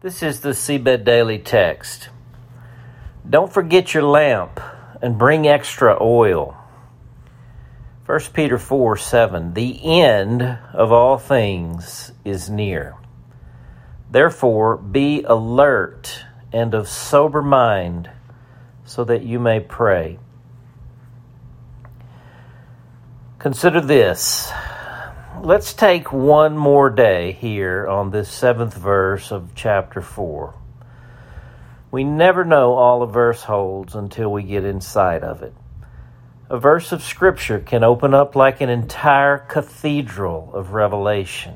This is the Seedbed Daily Text. Don't forget your lamp and bring extra oil. 1 Peter 4 7 The end of all things is near. Therefore, be alert and of sober mind so that you may pray. Consider this. Let's take one more day here on this seventh verse of chapter 4. We never know all a verse holds until we get inside of it. A verse of Scripture can open up like an entire cathedral of revelation.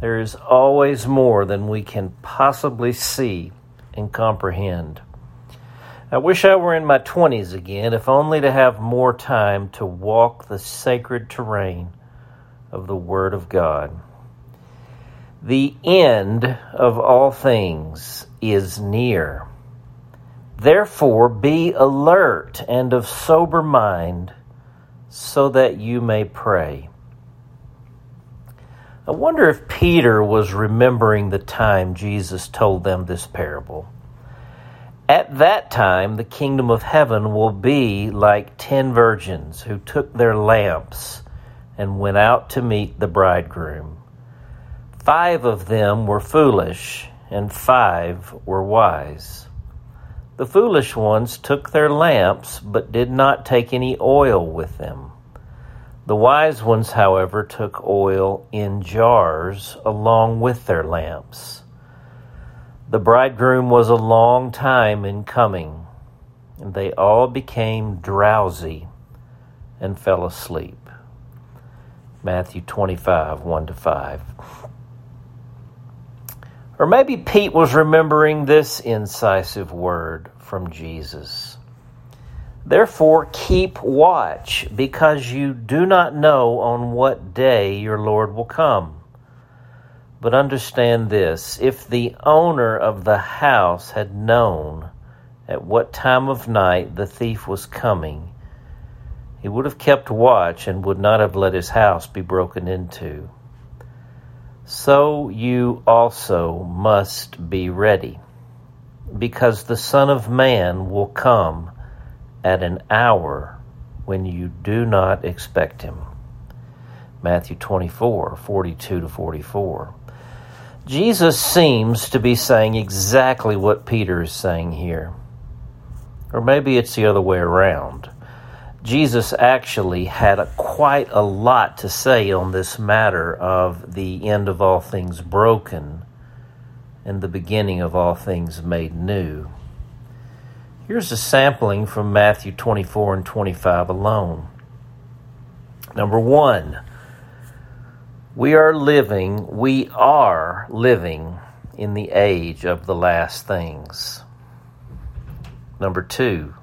There is always more than we can possibly see and comprehend. I wish I were in my 20s again, if only to have more time to walk the sacred terrain of the Word of God. The end of all things is near. Therefore, be alert and of sober mind so that you may pray. I wonder if Peter was remembering the time Jesus told them this parable. At that time, the kingdom of heaven will be like ten virgins who took their lamps and went out to meet the bridegroom. Five of them were foolish, and five were wise. The foolish ones took their lamps, but did not take any oil with them. The wise ones, however, took oil in jars along with their lamps. The bridegroom was a long time in coming, and they all became drowsy and fell asleep. Matthew 25, 1 to 5. Or maybe Pete was remembering this incisive word from Jesus. Therefore, keep watch, because you do not know on what day your Lord will come. But understand this if the owner of the house had known at what time of night the thief was coming, he would have kept watch and would not have let his house be broken into. So you also must be ready, because the Son of Man will come at an hour when you do not expect him. Matthew 24, 42 to 44. Jesus seems to be saying exactly what Peter is saying here. Or maybe it's the other way around. Jesus actually had a, quite a lot to say on this matter of the end of all things broken and the beginning of all things made new. Here's a sampling from Matthew 24 and 25 alone. Number one, we are living, we are living in the age of the last things. Number two,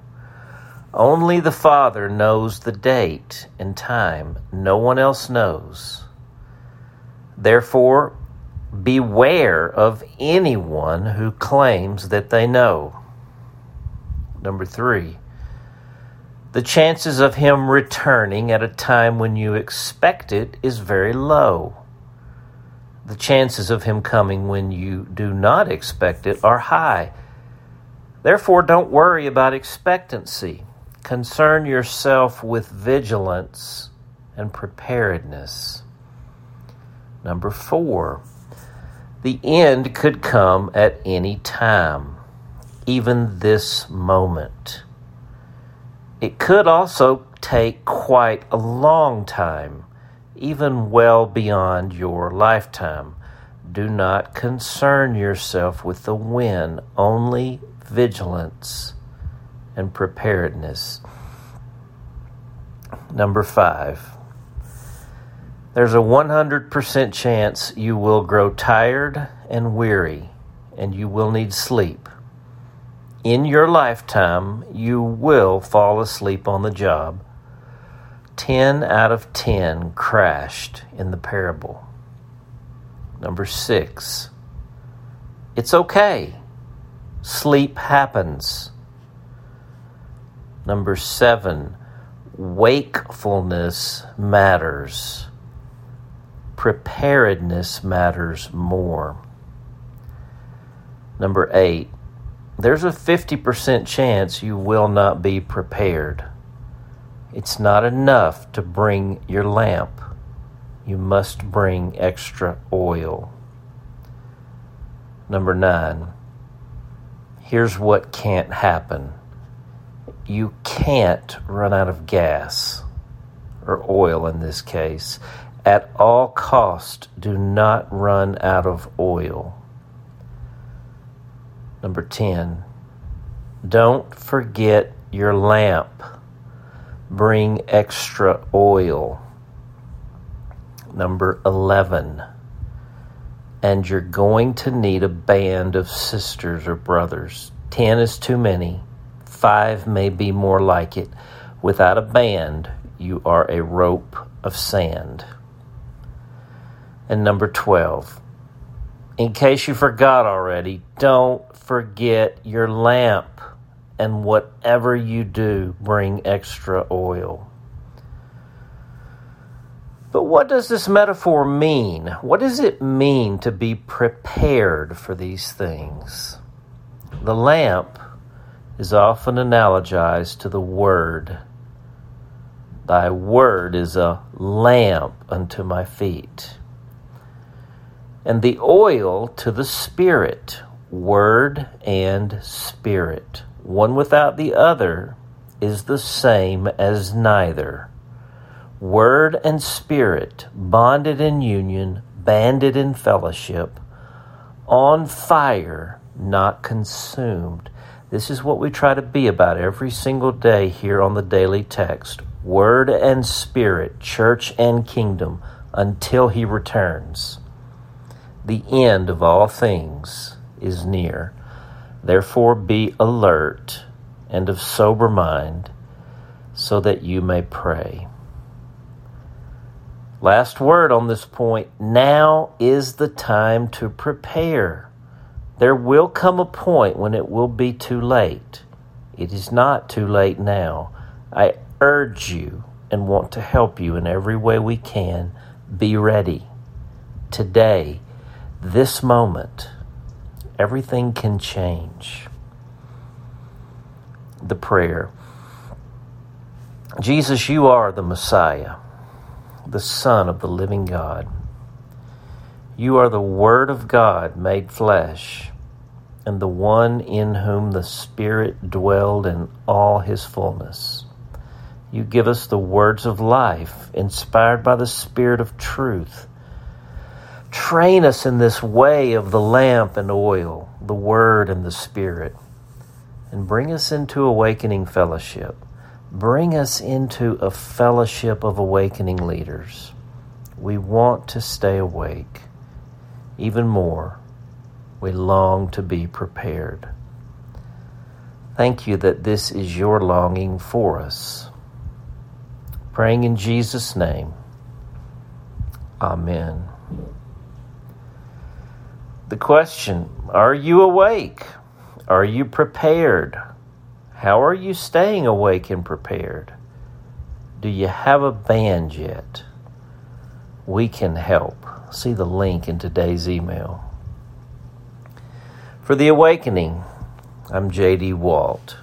only the Father knows the date and time. No one else knows. Therefore, beware of anyone who claims that they know. Number three, the chances of him returning at a time when you expect it is very low. The chances of him coming when you do not expect it are high. Therefore, don't worry about expectancy. Concern yourself with vigilance and preparedness. Number four, the end could come at any time, even this moment. It could also take quite a long time, even well beyond your lifetime. Do not concern yourself with the when, only vigilance and preparedness. Number five, there's a 100% chance you will grow tired and weary, and you will need sleep. In your lifetime, you will fall asleep on the job. 10 out of 10 crashed in the parable. Number six, it's okay. Sleep happens. Number seven, wakefulness matters. Preparedness matters more. Number eight, there's a 50% chance you will not be prepared. It's not enough to bring your lamp. You must bring extra oil. Number nine, here's what can't happen you can't run out of gas, or oil in this case. At all cost, do not run out of oil. Number 10, don't forget your lamp. Bring extra oil. Number 11, and you're going to need a band of sisters or brothers. 10 is too many, 5 may be more like it. Without a band, you are a rope of sand. And number 12, in case you forgot already, don't forget your lamp. And whatever you do, bring extra oil. But what does this metaphor mean? What does it mean to be prepared for these things? The lamp is often analogized to the Word. Thy Word is a lamp unto my feet and the oil to the Spirit, Word and Spirit. One without the other is the same as neither. Word and Spirit, bonded in union, banded in fellowship, on fire, not consumed. This is what we try to be about every single day here on the daily text. Word and Spirit, church and kingdom, until He returns. The end of all things is near. Therefore, be alert and of sober mind, so that you may pray. Last word on this point now is the time to prepare. There will come a point when it will be too late. It is not too late now. I urge you and want to help you in every way we can. Be ready. Today, this moment, everything can change. The prayer Jesus, you are the Messiah, the Son of the living God. You are the Word of God made flesh, and the one in whom the Spirit dwelled in all his fullness. You give us the words of life, inspired by the Spirit of truth Train us in this way of the lamp and oil, the Word and the Spirit, and bring us into awakening fellowship. Bring us into a fellowship of awakening leaders. We want to stay awake. Even more, we long to be prepared. Thank you that this is your longing for us. Praying in Jesus' name. Amen. The question Are you awake? Are you prepared? How are you staying awake and prepared? Do you have a band yet? We can help. See the link in today's email. For the awakening, I'm J.D. Walt.